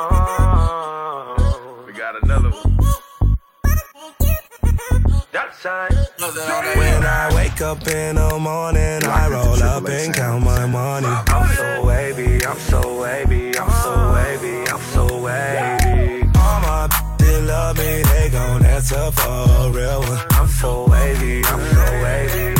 Oh, we got another one. When I wake up in the morning, I roll up and count my money. I'm so wavy, I'm so wavy, I'm so wavy, I'm so wavy. All my bitches love me, they gon' answer for a real one. I'm so wavy, I'm so wavy,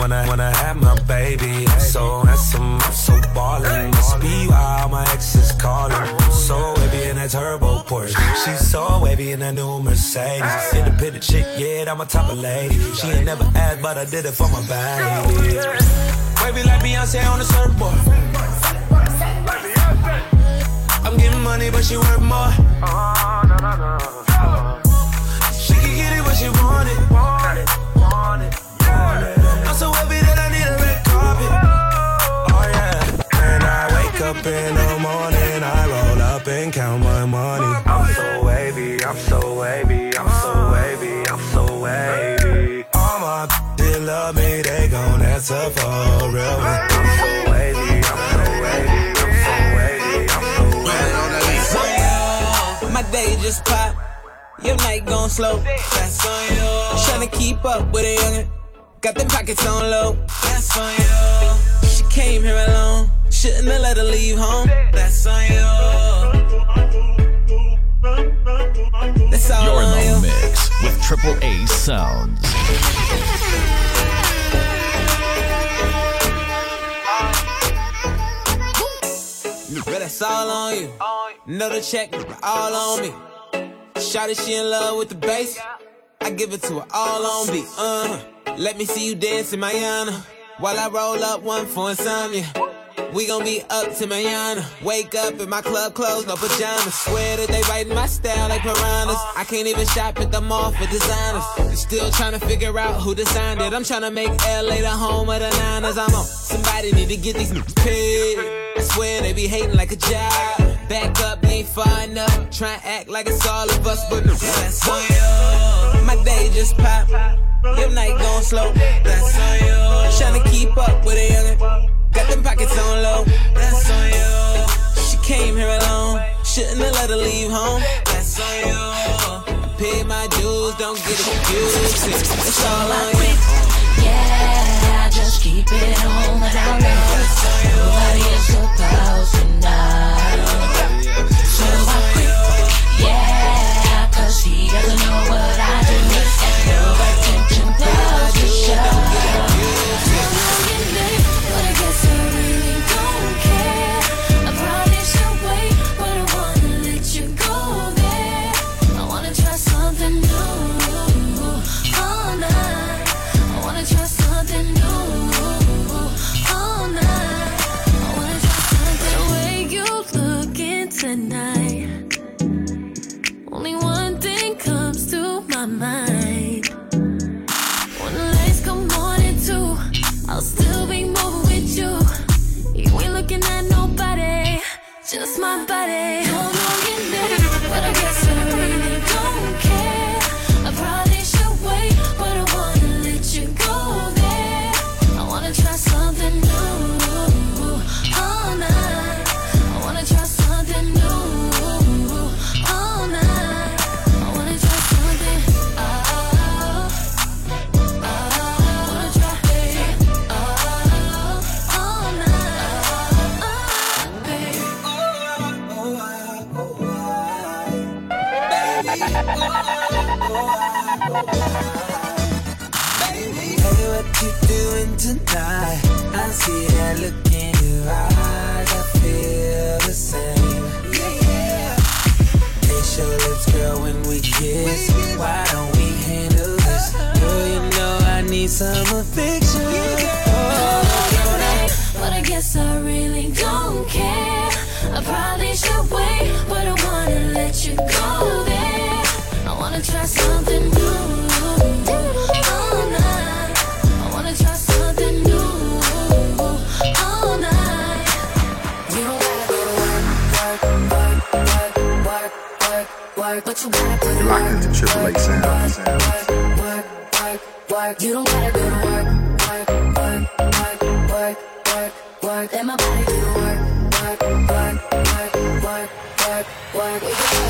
All these wanna wanna have my baby. So handsome, so ballin'. Must be why all my exes callin'. So wavy in that turbo Porsche. She's so wavy in that new Mercedes. Independent chick, yeah, I'm a top of lady. She ain't never asked, but I did it for my baby. Wavy like Beyonce on the surfboard. I'm getting money, but she worth more. She can get it, but she want it. Wake up in the morning, I roll up and count my money. I'm so wavy, I'm so wavy, I'm so wavy, I'm so wavy. All my bitches love me, they gon' answer for real. I'm so wavy, I'm so wavy, I'm so wavy, I'm so wavy. My day just pop. Your night gon' slow. That's on you. Tryna keep up with a youngin'. Got them pockets on low. That's on you. She came here alone. Shouldn't have let her leave home. That's on you. That's all You're on in the mix with Triple A Sounds. But that's all on you. Another check, all on me. Shawty, she in love with the bass. I give it to her all on beat. Uh. Let me see you dance in Mayana. While I roll up one for insomnia. We gon' be up to Mayana. Wake up in my club clothes, no pajamas. Swear that they writing my style like piranhas. I can't even shop at the mall for designers. Still trying to figure out who designed it. I'm trying to make LA the home of the Niners. I'm on. Somebody need to get these paid. I swear they be hating like a job. Back up, ain't far enough. Try and act like it's all of us, but no. That's on you. My day just pop. Your night gon' slow. That's on you. It's all on you. Yeah, I just keep it on the down low. Try something tonight? I see that look in your eyes. I feel the same. Yeah. Taste your lips, girl, when we kiss. Why don't we handle this? Girl, you know I need some affection. But I guess I really don't care. I probably should wait, but I wanna let you go there. I wanna try something new. Work, but you gotta put You're locked into Triple A work, work, work, work. You don't gotta go to work, work, work, work, work, work, my body do the work, work, work, work, work, work, work.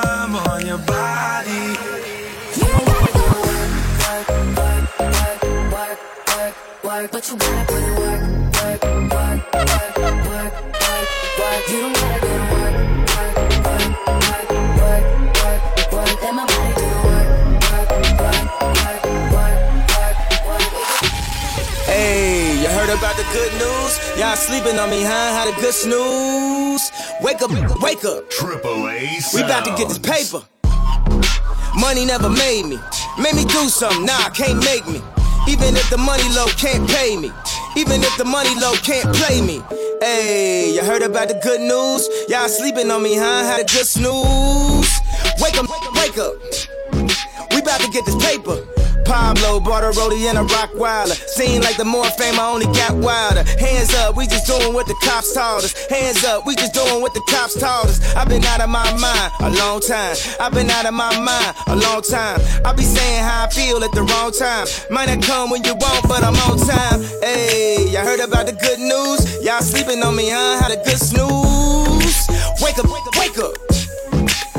work, work, but you gotta put in work, work, work, work, work, work, work. You don't gotta go to work, work, work, work, work, work, work. Let my body do the work, work, work, work, work, work, work. Hey, you heard about the good news? Y'all sleeping on me, huh? Had a good snooze. Wake up, wake up. Triple A Sounds. We about to get this paper. Money never made me. Made me do something, nah, can't make me. Even if the money low can't pay me. Even if the money low can't play me. Hey, you heard about the good news? Y'all sleeping on me, huh? Had a good snooze. Wake up, wake up. About to get this paper. Pablo bought a roadie and a rock wilder. Seem like the more fame, I only got wilder. Hands up, we just doing what the cops taught us. Hands up, we just doing what the cops taught us. I've been out of my mind a long time. I've been out of my mind a long time. I be saying how I feel at the wrong time. Might not come when you want, but I'm on time. Hey, y'all heard about the good news? Y'all sleeping on me, huh? Had a good snooze. Wake up, wake up. wake up.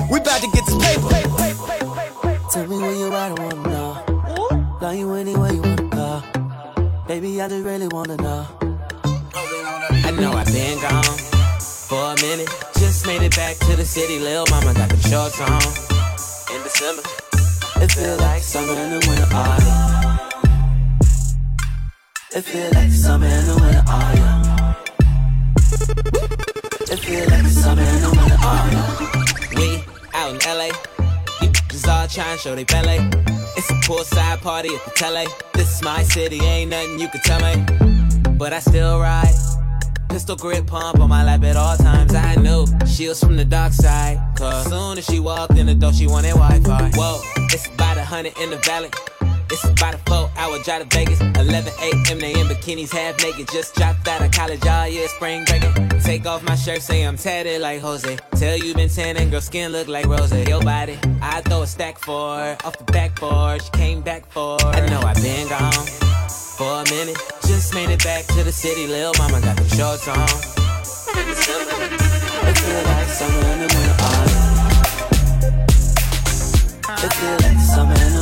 We about to get this paper. Tell me where you at, I wanna know. Love you anywhere you wanna go. Baby, I just really wanna know. I know I've been gone for a minute. Just made it back to the city. Lil' mama got the shorts on in December. It feel like summer in the winter, autumn. It feel like summer in the winter, autumn. It feel like summer in the winter, autumn. We out in LA. Trying to show they ballet. It's a poolside party at the tele. This is my city, ain't nothing you can tell me. But I still ride. Pistol grip pump on my lap at all times. I knew she was from the dark side. Cause soon as she walked in the door, she wanted Wi Fi. Whoa, it's about a hundred in the valley. It's about a four hour drive to Vegas. 11 a.m. they in bikinis, half naked. Just dropped out of college, oh all year spring breaking. Take off my shirt, say I'm tatted like Jose. Tell you been tanning, girl, skin look like Rose. Your body, I throw a stack for. Off the backboard, she came back for. I know I've been gone for a minute. Just made it back to the city, lil' mama got the shorts on. It feel like summer in the autumn. It feel like summer in the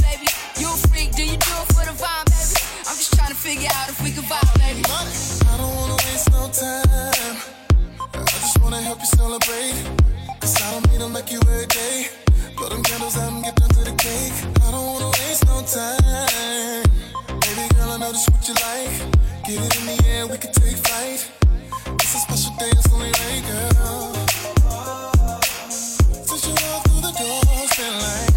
wanna help you celebrate. Cause I don't mean to make you every day. Blow them candles out and get down to the cake. I don't wanna waste no time. Baby girl, I know just what you like. Get it in the air, we can take flight. It's a special day, it's only right, girl. Since you walked through the door, been like.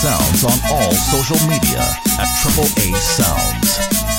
Sounds on all social media at Triple A Sounds.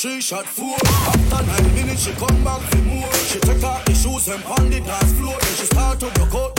Three shot, four. After nine minutes, she come back for more. She take off the shoes and on the dance floor. Then she start to broke out,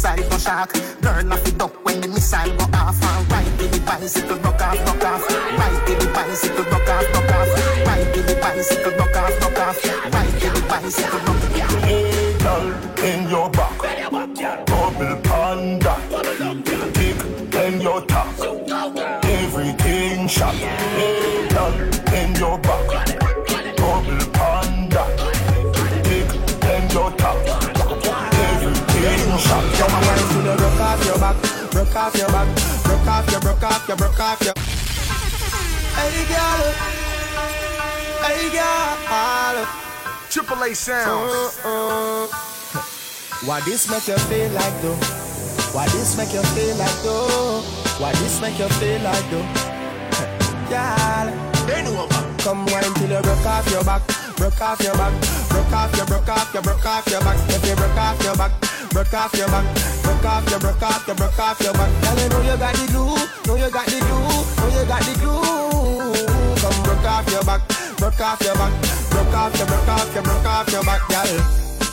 beside no shark. Girl the duck off your back, broke off your, broke off your, broke off your. Hey, girl, hey, girl. Triple A sounds. Uh, uh. Why this make you feel like though? Why this make you feel like though? Why this make you feel like though? Girl, they know about. Come wine till you broke off your back, broke off your back, broke off your, broke off your, broke off your back. If you broke off your back, broke off your back, broke off your, broke off your, broke off your back. Girl, you know you got the glue, know you got the glue, know you got the glue. Come broke off your back, broke off your back, broke off your, broke off your, broke off your back, girl.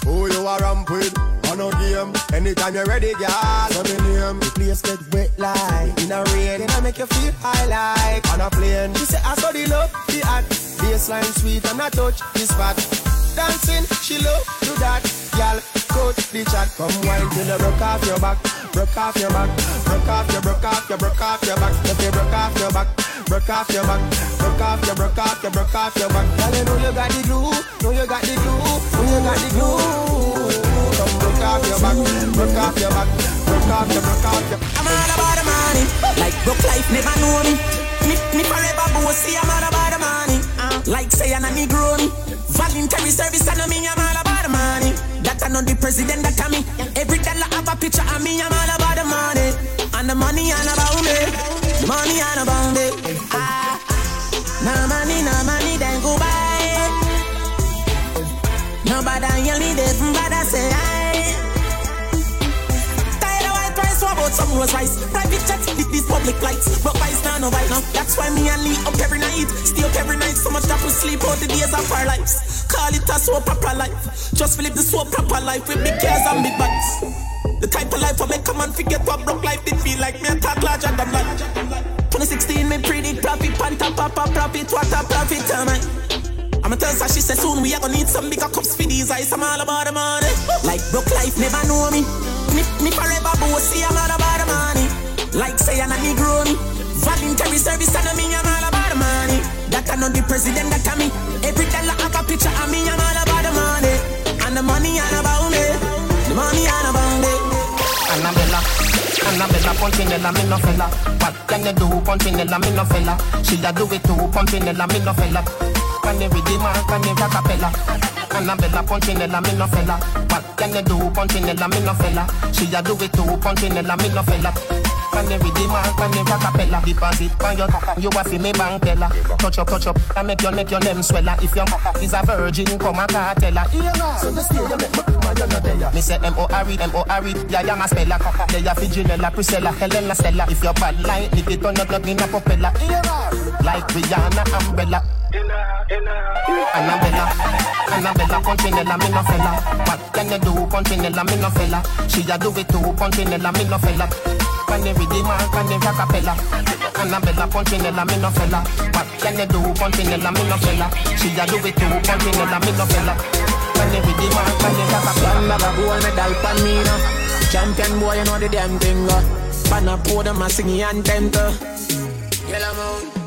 Who you are ramp with? On a game, anytime you're ready, girl. So me name, the place get wet like in a rain, and I make you feel high like on a plane. She say I saw the love, the hot, baseline sweet, and I touch the spot. Dancing, she love do that, girl. Coach the chat, come wine till you broke off your back, broke off your back, broke off your, broke off your, broke off your back. If you broke off your back, broke off your back, broke off your, broke off your, broke off your back. You know you got the glue, know you got the glue, know you got the glue. Come broke off your back, broke off your back, broke off your, broke off your. I'm all about the money. Like broke life never know me. Me, me forever bossy. I'm all about the money. Uh, like say I'm a Negro. Voluntary service I mean I'm all about the money. That I know the president that I me. Every dollar have a picture of me. I'm all about the money. And the money all about me. The money all about me. Ah, no money, no money, then go buy. Nobody yell me but I say I. some rose rice? Private jets, with these public flights. But vice now, no right now. That's why me and Lee up every night. Stay up every night, so much that we sleep out the days of our lives. Call it a so proper life. Just live the so proper life with big cares and big bags. The type of life I make a man forget what broke life did feel like. Me a talk larger than life. 2016, me predict profit, panta papa profit, what a profit, am I? I'ma tell her she said soon we are gonna need some bigger cups for these eyes. I'm all about the money. Like broke life never know me. Me, me forever bossy. I'm all about the money. Like say I'm a Negro. me. Voluntary service and I mean I'm all about the money. That I know the president that I me. Every dollar have a picture of me. I'm all about the money. And the money all about me. The money all about me. Annabella, Annabella, Punchinella, me no fella. What can you do, Punchinella, me no fella? She a do it too, Punchinella, me no fella. Can you redeem her, can you rockapella? Annabella, Punchinella, me no fella. What can you do, Punchinella, me no fella? She a do it too, Punchinella, me no fella. Can you redeem her, can you rockapella? Deposit on your you a fi me bank teller. Touch up, touch up, and make your make your name swella. If your is a virgin, come and cartella. Yeah, so the stay you make me. Me say M O R E M O R E, yeah yeah a speller. They a fi Janella, Priscilla, Helena, Stella. If your bad like it turn up like in a propeller. Like Rihanna, umbrella. Annabella, Annabella, Punchinella, me no fella. What can you do, Punchinella, me no fella? She a do it too, Punchinella, me no fella. Can you redeem her, can you rockapella? Annabella, Punchinella, me no fella. What can you do, Punchinella, me no fella? She a do it too, Punchinella, me no fella. Can you redeem her, can you rockapella? Young bag a gold medal pan me now. Champion boy, you know the damn thing. Uh. Pan a podium, a sing anthem to. Yellow moon.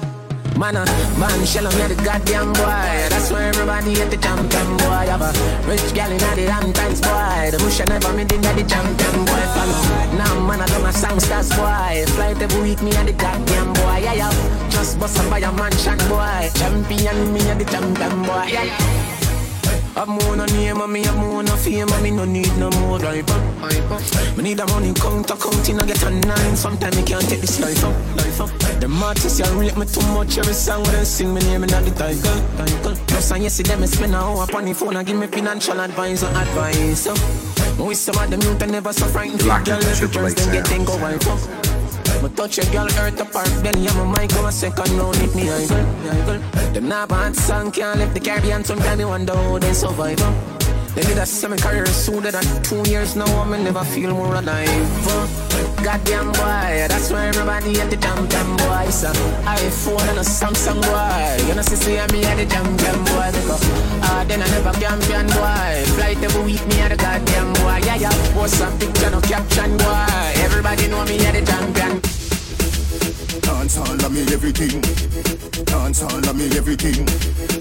Man, uh, man, shell on the goddamn boy. That's why everybody at the champion boy. Have a rich gal in the times boy. The bush never made in the champion boy. Follow. Now, man, I do my song stars boy. Flight every week, me and the goddamn boy. Yeah, yeah. Just bust up by a mansion boy. Champion, me and the champion boy. Yeah, yeah. I'm more no name and me I'm more no fame and me no need no more life up. Me need a money count accounting I get a nine. Sometimes me can't take this life up, life up. Them artists you rate me too much every song when they sing me name in the title, title. Plus and you see them me spend a hour upon the phone and give me financial advice or advice. So. We some of them youth never so frightened. Girl, every A chance them get go up. Me touch a girl, hurt apart, then yeah, my mic go a second round, hit me idle. Them not bad song, can't lift the Caribbean, sometimes me wonder how they survive. They did a semi career sooner than two years now, I me never feel more alive. Uh. Goddamn boy, that's why everybody at the jam jam boy. So iPhone and a Samsung boy. You know, see, see me at the jam jam boy. Go, ah, then I never champion boy. Flight every week, me at the goddamn boy. Yeah, yeah, post some picture, no caption boy. Everybody know me at the champion. Dance all of me everything. Dance all of me everything.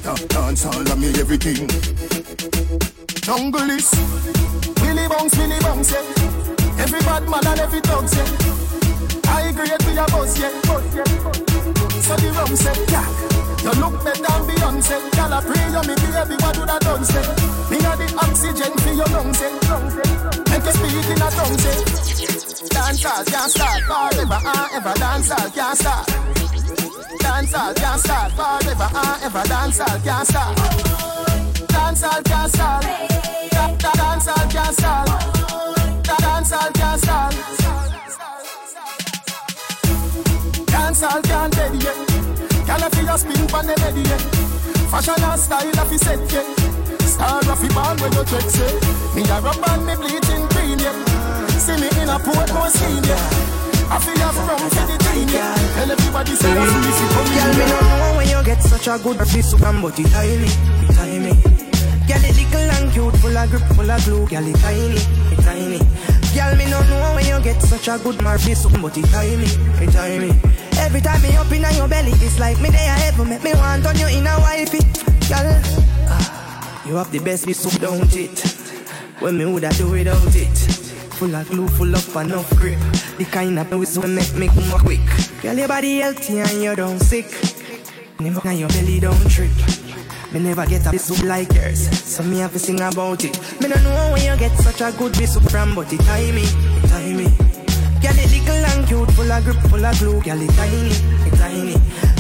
Da- Dance all of me everything. Jungle is Willy Bounce, Willy Bounce, yeah. Every bad man and every dog, yeah. I agree with your boss, yeah. So the rum say, yeah. You look better than Beyonce. Girl, I pray you me baby, what do that done say? Me a the oxygen for your lungs, eh. Make you speak in a tongue, say. Dancehall can't start forever and ever. Dancehall can't start. Dancehall can't start forever and ever. Dancehall can't start. Dancehall can't start. Da- da- Dancehall can't start. Da- Dancehall can't start. Dancehall can't dead yet. Girl, if you spin pon the ready yet. Fashion and style of set yet. Star of the ball when you check say. Me a rub and me bleaching green yet. See me in a port no scene yet. I feel have rum for the team yet. Tell everybody say that's easy for me. Girl, me no know when you get such a good piece of but it tiny, it tiny. Girl, it little and cute, full of grip, full of glue. Girl, it tiny, it tiny. Girl, me no know when you get such a good piece of but it tiny, it tiny. Every time me up in your belly, it's like me there ever make me want on you in a wifey. Girl, ah, you have the best piece of don't it? When me woulda do without it? Full of glue, full of enough grip. The kind of noise will make me come quick. Girl, your body healthy and you don't sick. Never your belly don't trip. Me never get a soup like yours, so me have to sing about it. Me don't know when you get such a good soup from, but it tie me, it tie me. Girl, it little and cute, full of grip, full of glue. Girl, it tiny, it tiny.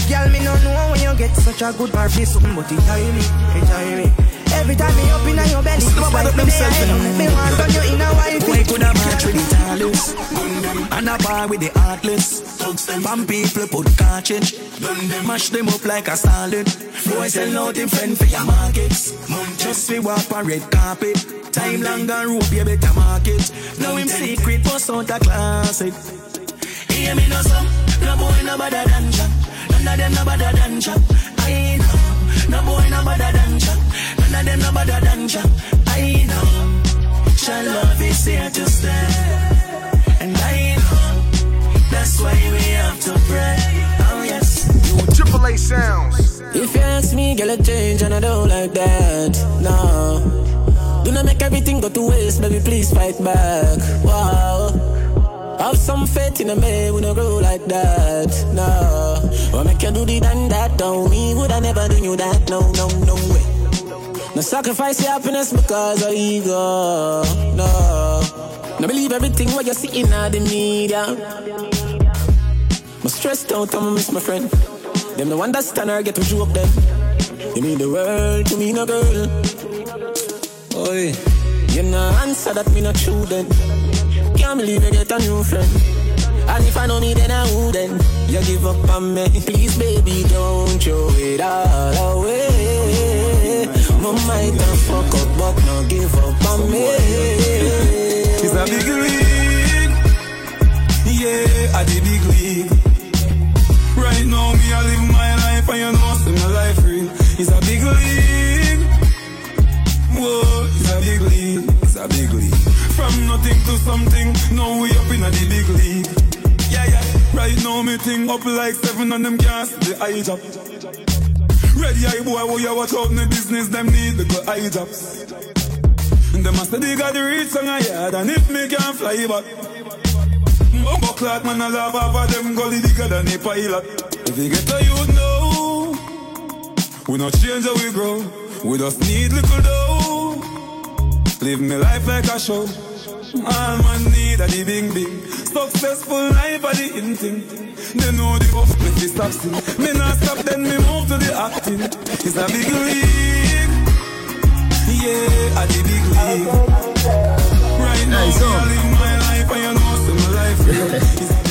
Girl, me don't know when you get such a good soup, but it tie me, it tie me. Every time me up in your belly, it's like me there, me want on you in a wifey. Why could I match with the tallest? And a bar with the heartless. Some people put cartridge. Mash them up like a salad. Boy sell out in friend for your markets. Just we walk on red carpet. Time long and rope you better market. Now him secret bust out a classic. Hear me no some, no boy no better than Jack. None of them no better than Jack. I know, no boy no better than Jack. None of them no better than Jack. I know, shall love is here to stay. And I know, that's why we have to pray. Oh yes. Triple A sounds. If you ask me, girl, I change and I don't like that. No. Do not make everything go to waste, baby, please fight back. Wow. Have some faith in a man, we no grow like that. No. Or make you do the done that, don't me. Would I never do you that? No, no, no way. No sacrifice your happiness because of ego. No. No believe everything what you see in the media. I'm stressed out, I'ma miss my friend. Them no understand or get to joke them. You mean the world to me, no girl. Oi, you no answer that me no true then. Can't believe you get a new friend. And if I know me, then I wouldn't. You give up on me, please, baby, don't throw it all away. My mind don't fuck up, but no give up on me. It's a big league. Yeah, I the big league. Right now, me I live my life, and you know, see my life real. It's a big league. Whoa, it's a big league. It's a big league. From nothing to something, now we up in a big league. Yeah, yeah. Right now, me thing up like seven on them gas, the eye. Ready eye boy, who you watch out in the business, them need the good eye jobs. And them must they got the reach on a yard, and if me can't fly back. Bumbo clock man, I laugh off of them gully bigger than a pilot. If you get a youth now, we not change how we grow. We just need little dough. Live me life like a show. All man need a the big big. Successful life are the in thing. They know the off me fi stop sing. Me not stop then me move to the acting. It's a big league. Yeah, a the big league. Right now, Nice me, I live my life and you know say my life real.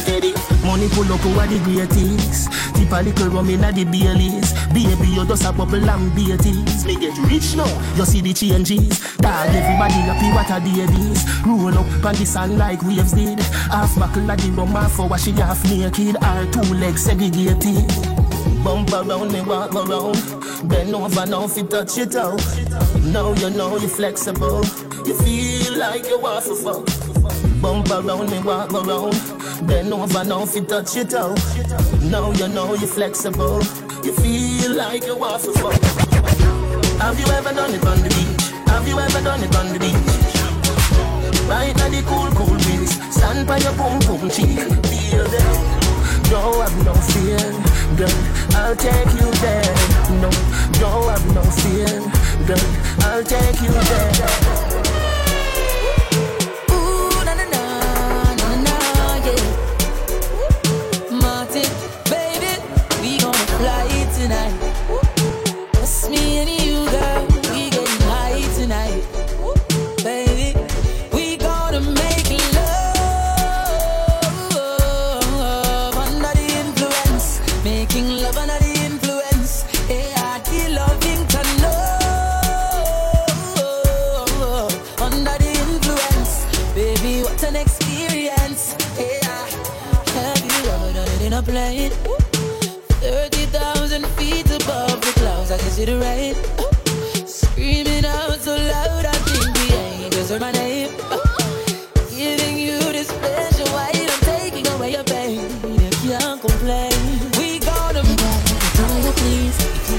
Money pull up over the greatest. Tip a little rum inna the Baileys. Baby, you just a bubble and beaties. Me get rich now, you see the changes. Dog, everybody happy what a day this. Roll up on the sun like waves did. Half buckle of the rum, half for she half naked. Our two legs segregated. Bump around me, walk around. Bend over now if you touch it out. Now you know you're flexible. You feel like you want to. Bump around me, walk around. Bend over now if you touch it out. Now you know you're flexible. You feel like you want to fuck. Have you ever done it on the beach? Have you ever done it on the beach? Right now the cool, cool breeze. Stand by your boom, boom cheek. Feel them. Don't have no fear, girl. I'll take you there. No, don't have no fear, girl. I'll take you there.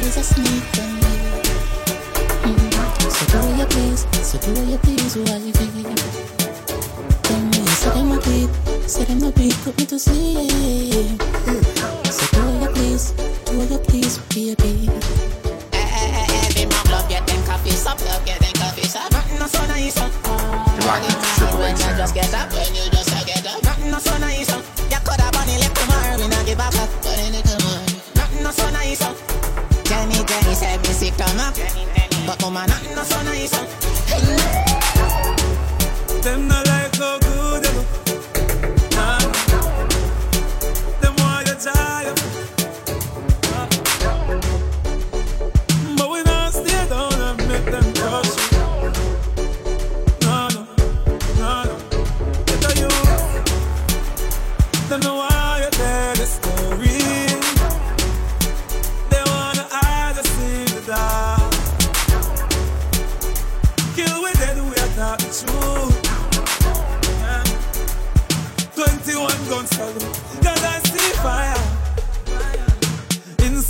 Please just need them. So do you please, so do you please, wifey. Tell me, say them a beat, say them a beat, put me to sleep. So do you please, do you please, baby. Every man love get them coffee shop, love get them coffee shop. Nothing so nice, uh. When you just get up, when you just But mama, nothing no so nice,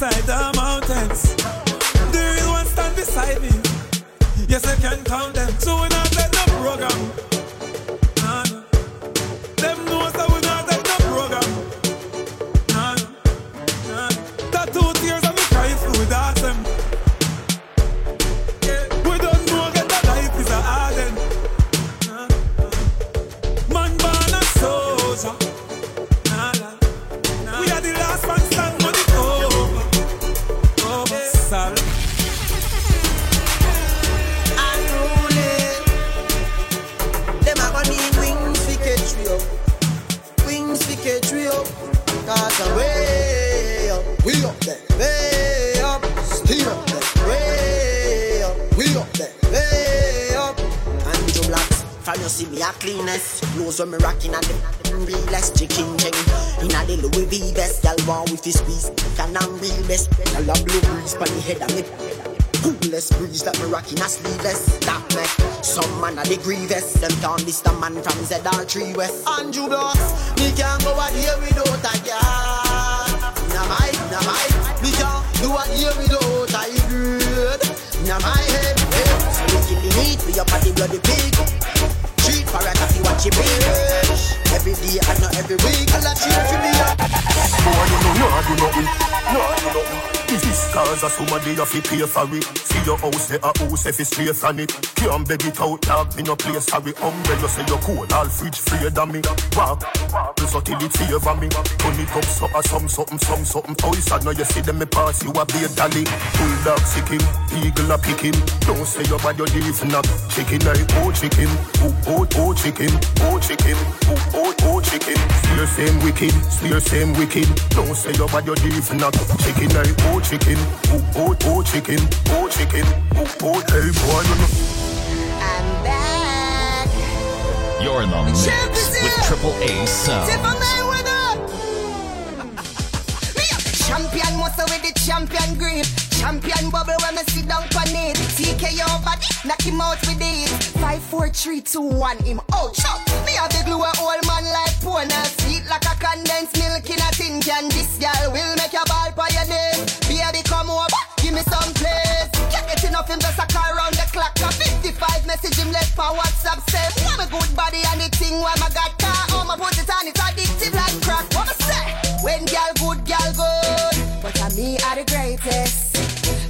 inside the mountains. The real one stand beside me. Yes, I can count the grievous Them can't this the man from ZR3 West. Andrew Bloss Me can't go out here without a girl Nah my, nah my Me can't do a here without a good Nah my head, So we killing it We up at the bloody pig Treat for a coffee what you bring Every day and not every week I'll cheer for me Boy, you know you do nothing. You do nothing. Cause a somebody you fi pay for it. See your house, they a house if it's straight from it. Can't beg it out, dog, me no play sorry. Umbrella say you're cool, all fridge free of me. Walk, so till it favor me. Turn it up, so a some something, some something. You sad now you see them me pass, you a be a dolly. Bulldog sick him, eagle a pick him. Don't say your bad, you leave not. Chicken, I oh chicken, oh oh oh chicken, oh chicken, oh oh oh chicken. Swear same wicked, swear same wicked. Don't say your bad, you leave not. Chicken, I oh chicken, oh oh oh chicken, oh chicken, oh oh hey boy, you. I'm back. You're in the mix with Triple A Sound. Champion muscle with the champion grip. Champion bubble when me sit down on it. TK your body, knock him out with it. Five, four, three, two, one, him out. Chop. Me have the glue a old man like Pona. Sweet like a condensed milk in a tin can. This girl will make your ball message him left for WhatsApp. Want a good body and the thing where my got car. Oh, my put it on, it's addictive like crack. What I say? When girl good, girl good. But I me are the greatest.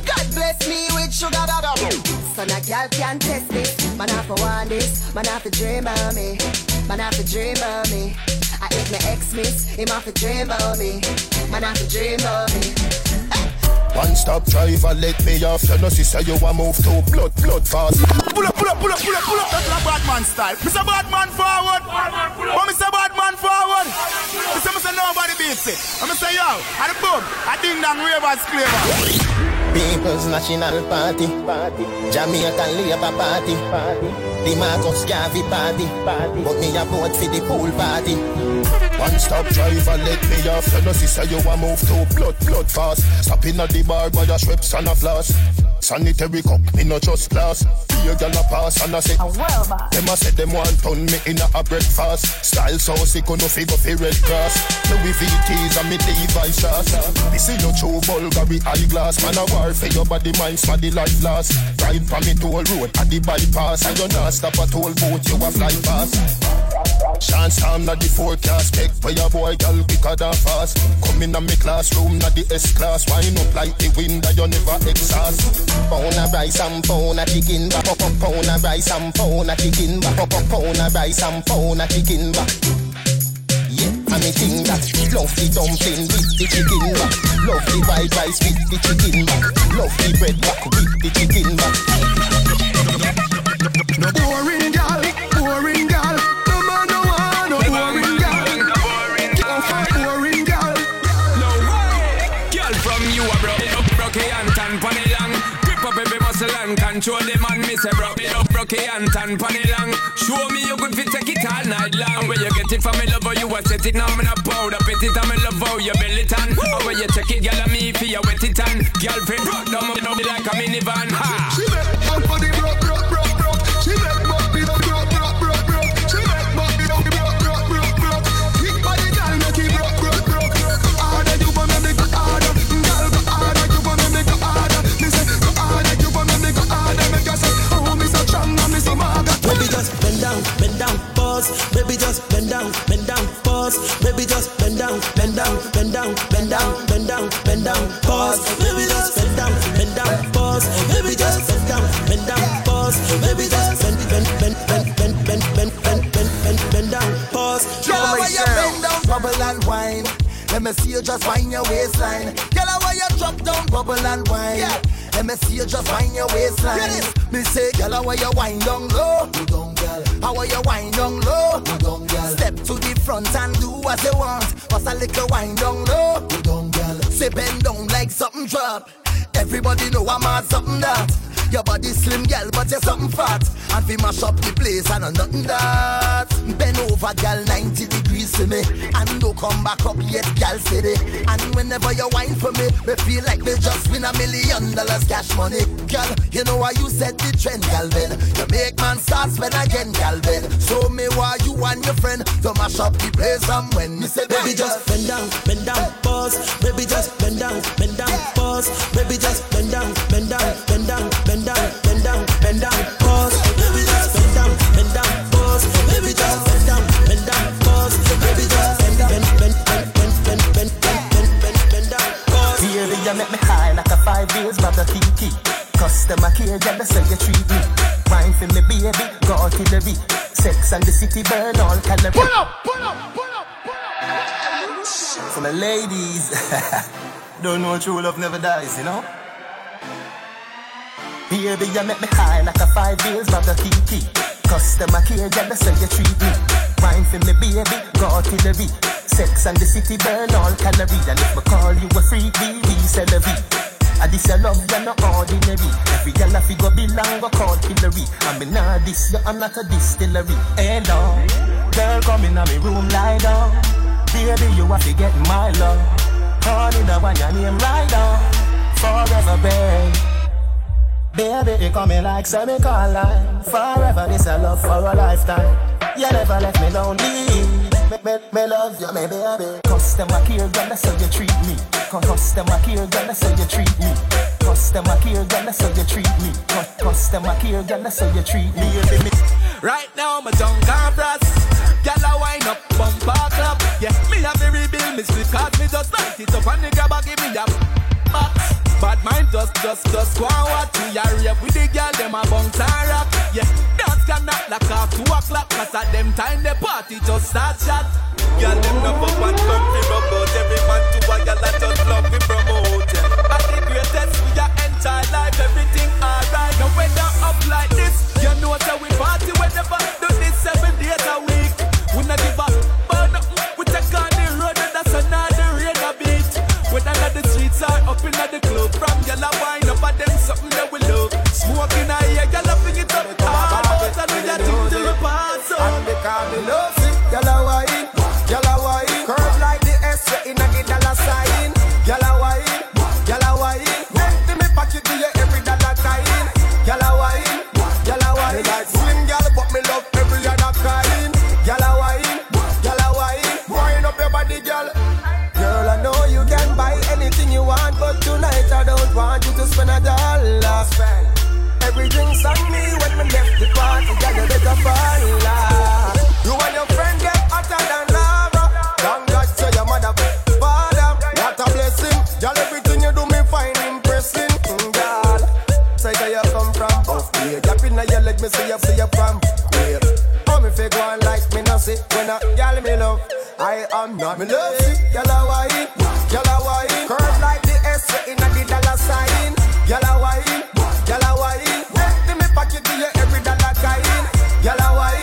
God bless me with sugar bubble. So now girl can test this. Man have to want this. Man have to dream of me. Man have to dream of me. I if my ex miss, him have to dream of me. Man have to dream of me. One stop driver, let me off. You know, sister, you a move too blood, blood fast. Pull up, pull up, pull up, pull up, pull up. That's a bad man style. Mr. Bad Man forward. Oh, Mr. Bad Man forward. Mr. Mr. Nobody beats it. Oh, I'm say yo, at the boom, I ding dong ravers clever. People's National Party, party. Jamaican Labour Party, party. the Marcus Garvey Party, party. but me a vote for the pool party. One stop driver, let me off. You know, sister, you a move too blood, blood fast. Stop in at the bar by your Schweppes and a floss. Sanitary cup, me no just glass. Be a gal a pass and I say, them a say them want turn me in a, breakfast. Style so sick, no figure fi red cross. Louis VTs and me Levi's shots. Me see you true Bulgari eyeglass. Man a war for your body, mind, for the life last. Ride from me toll road at the bypass. And you not stop at toll boat, you a fly fast. Chance time not the forecast Take for your boy girl quicker than fast Come in a me classroom na the S class Wind up like the wind that you never exhaust Pound a rice and pound a chicken back. Pound a rice and pound a chicken back. Pound a rice and pound a chicken back. Yeah, and me think that love the dumpling with the chicken back. Love the white rice with the chicken back. Love the bread back with the chicken back. No boring control the man. Me say broke it up, broke it and tan pan it long. Show me you good fit, take it all night long. Where you get it from me lover, you a set it now. Me not proud of it, it and me love how you belly tan. Or where you check it, girl, and me for you wet it and girlfriend broke down, me like a minivan. Ha. She make waistline. Girl, why you drop down, bubble and wine? Let me see you just wind your waistline. Me say, girl, why you wind down low? You don't, girl. How are you wind down low? You don't, girl. Step to the front and do what you want. What's a little wind down low? You don't, girl. Say bend down like something drop. Everybody know I'm on something that. Your body slim, girl, but you're something fat. And we mash up the place, and know nothing that. Bend over, girl, 90 degrees to me. And don't come back up yet, girl, steady. And whenever you whine for me, me feel like me just win a million dollars cash money. Girl, you know why you set the trend, girl. You make man start spend again, girl, then. So me why you and your friend to mash up the place, and when me say, Baby just bend down, bend down, pause. Baby just bend down, bend down, pause. And the city burn all calories. Pull up, pull up, pull up, pull up. For my ladies, don't know true love never dies, you know. Baby, you make me high like a five but the key Customer care, that's how you treat me. Wine for me, baby, go to the beat. Sex and the city burn all calories. And if me call you a freak, we resell the beat. I this your love, you're not ordinary. Every girl I figure belong, go call Hillary. I'm in nah this, you, I'm not a distillery. Down. Girl, come in my room, lie down. Baby, you have to get my love. Honey, the one your name, right down. Forever, babe. Baby, you coming like semicolon. Forever, this a love for a lifetime. You never left me lonely. Me, me, love you, me baby. Customer care, girl, that's how you treat me. Customer care, girl, that's how you treat me. Customer care, girl, that's how you treat me. Customer care, girl, that's how you treat me. Right now, my tongue can't press. Girl, I wind up, bumper club. Yeah, me have to rebuild me slip, cause me just light it up and the grabber give me a box. Bad mind just, just, just go and watch me a rave with the girl, them a bounce and rock. Yeah, dance can knock like off two o'clock, cause at them time the party just start shot. Girl, them up and come fi rub out every man to a girl that just love me promote. Yeah. At the greatest we your entire life, everything alright. No weather up like this, you know that we party whenever do this seven days a week. We not give up, the streets are up in the club, from y'all wine want you to spend a dollar. Spend. Everything's on me when we left the party, girl, you better fall. You and your friend get hotter than lava. Thank God say your mother, father, what a blessing. Girl, everything you do me find impressing. Mm, girl, say where you come from, buff yeah. Gap inna your leg, me see you, see you from where. Oh, me fake one like me no see when a girl me love. I am not me love. Girl a wine, girl a wine. Curve like Say inna the dollar sign, gyal a wine, gyal a wine. Let me pack it do you every dollar kind, gyal a wine.